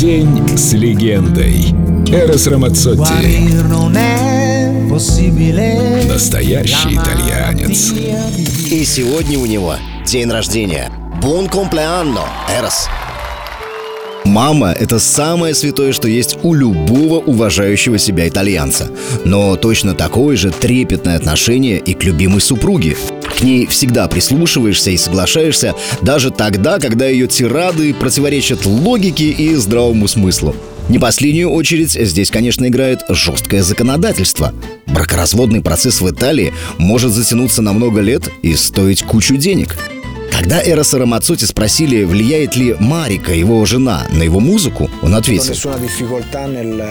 День с легендой. Эрос Рамацотти. Настоящий итальянец. И сегодня у него день рождения. Бон комплеанно, Эрос. Мама — это самое святое, что есть у любого уважающего себя итальянца. Но точно такое же трепетное отношение и к любимой супруге. К ней всегда прислушиваешься и соглашаешься, даже тогда, когда ее тирады противоречат логике и здравому смыслу. Не последнюю очередь здесь, конечно, играет жесткое законодательство. Бракоразводный процесс в Италии может затянуться на много лет и стоить кучу денег. Когда Эроса Рамацути спросили, влияет ли Марика, его жена, на его музыку, он ответил,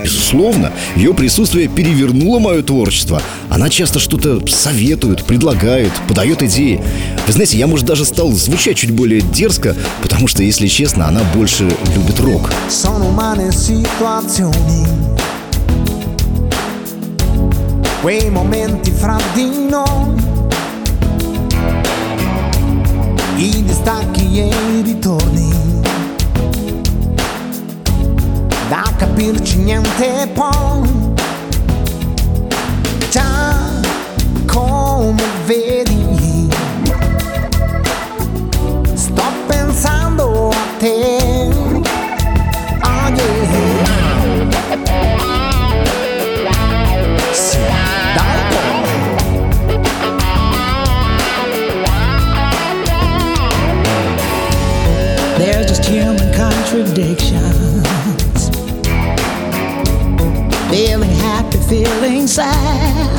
«Безусловно, ее присутствие перевернуло мое творчество. Она часто что-то советует, предлагает, подает идеи. Вы знаете, я, может, даже стал звучать чуть более дерзко, потому что, если честно, она больше любит рок». Quei momenti fra di noi i distacchi e i ritorni. Da capirci niente poi. Contradictions. Feeling happy, feeling sad.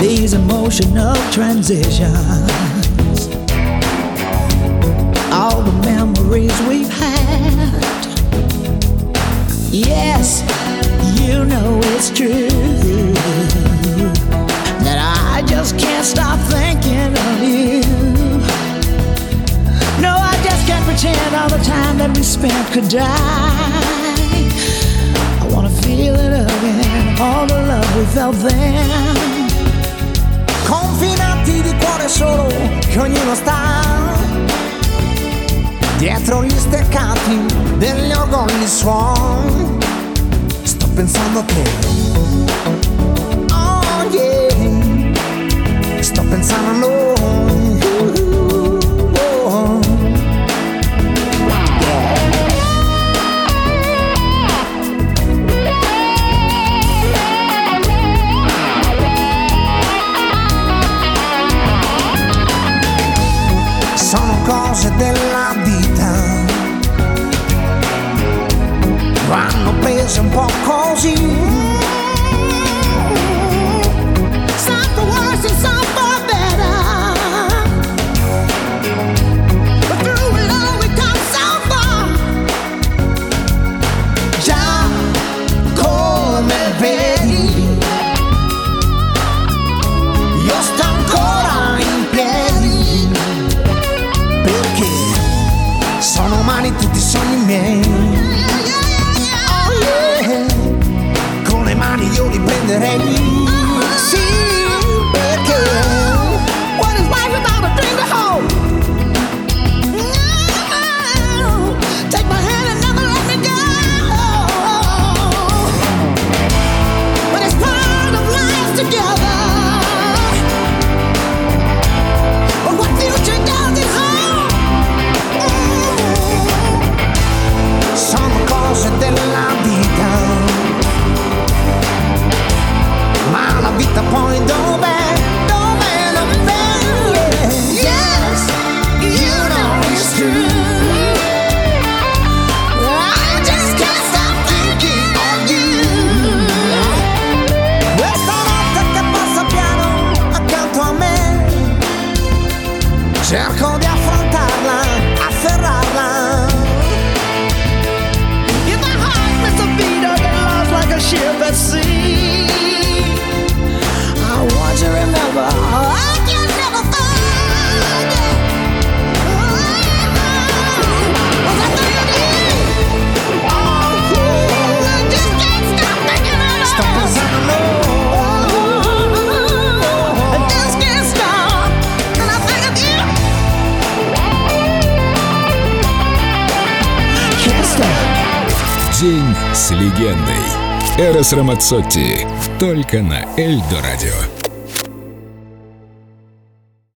These emotional transitions. All the memories we've had. Yes, you know it's true. Pretend all the time that we spent could die. I wanna feel it again, all the love we felt then. Confinati di cuore solo che ognuno sta dietro gli steccati degli orgogli suoni. Sto pensando a te. Oh yeah. Sto pensando a noi. Cose della vita. Vanno prese un po' così День с легендой. Эрос Рамацотти. Только на Эльдо радио.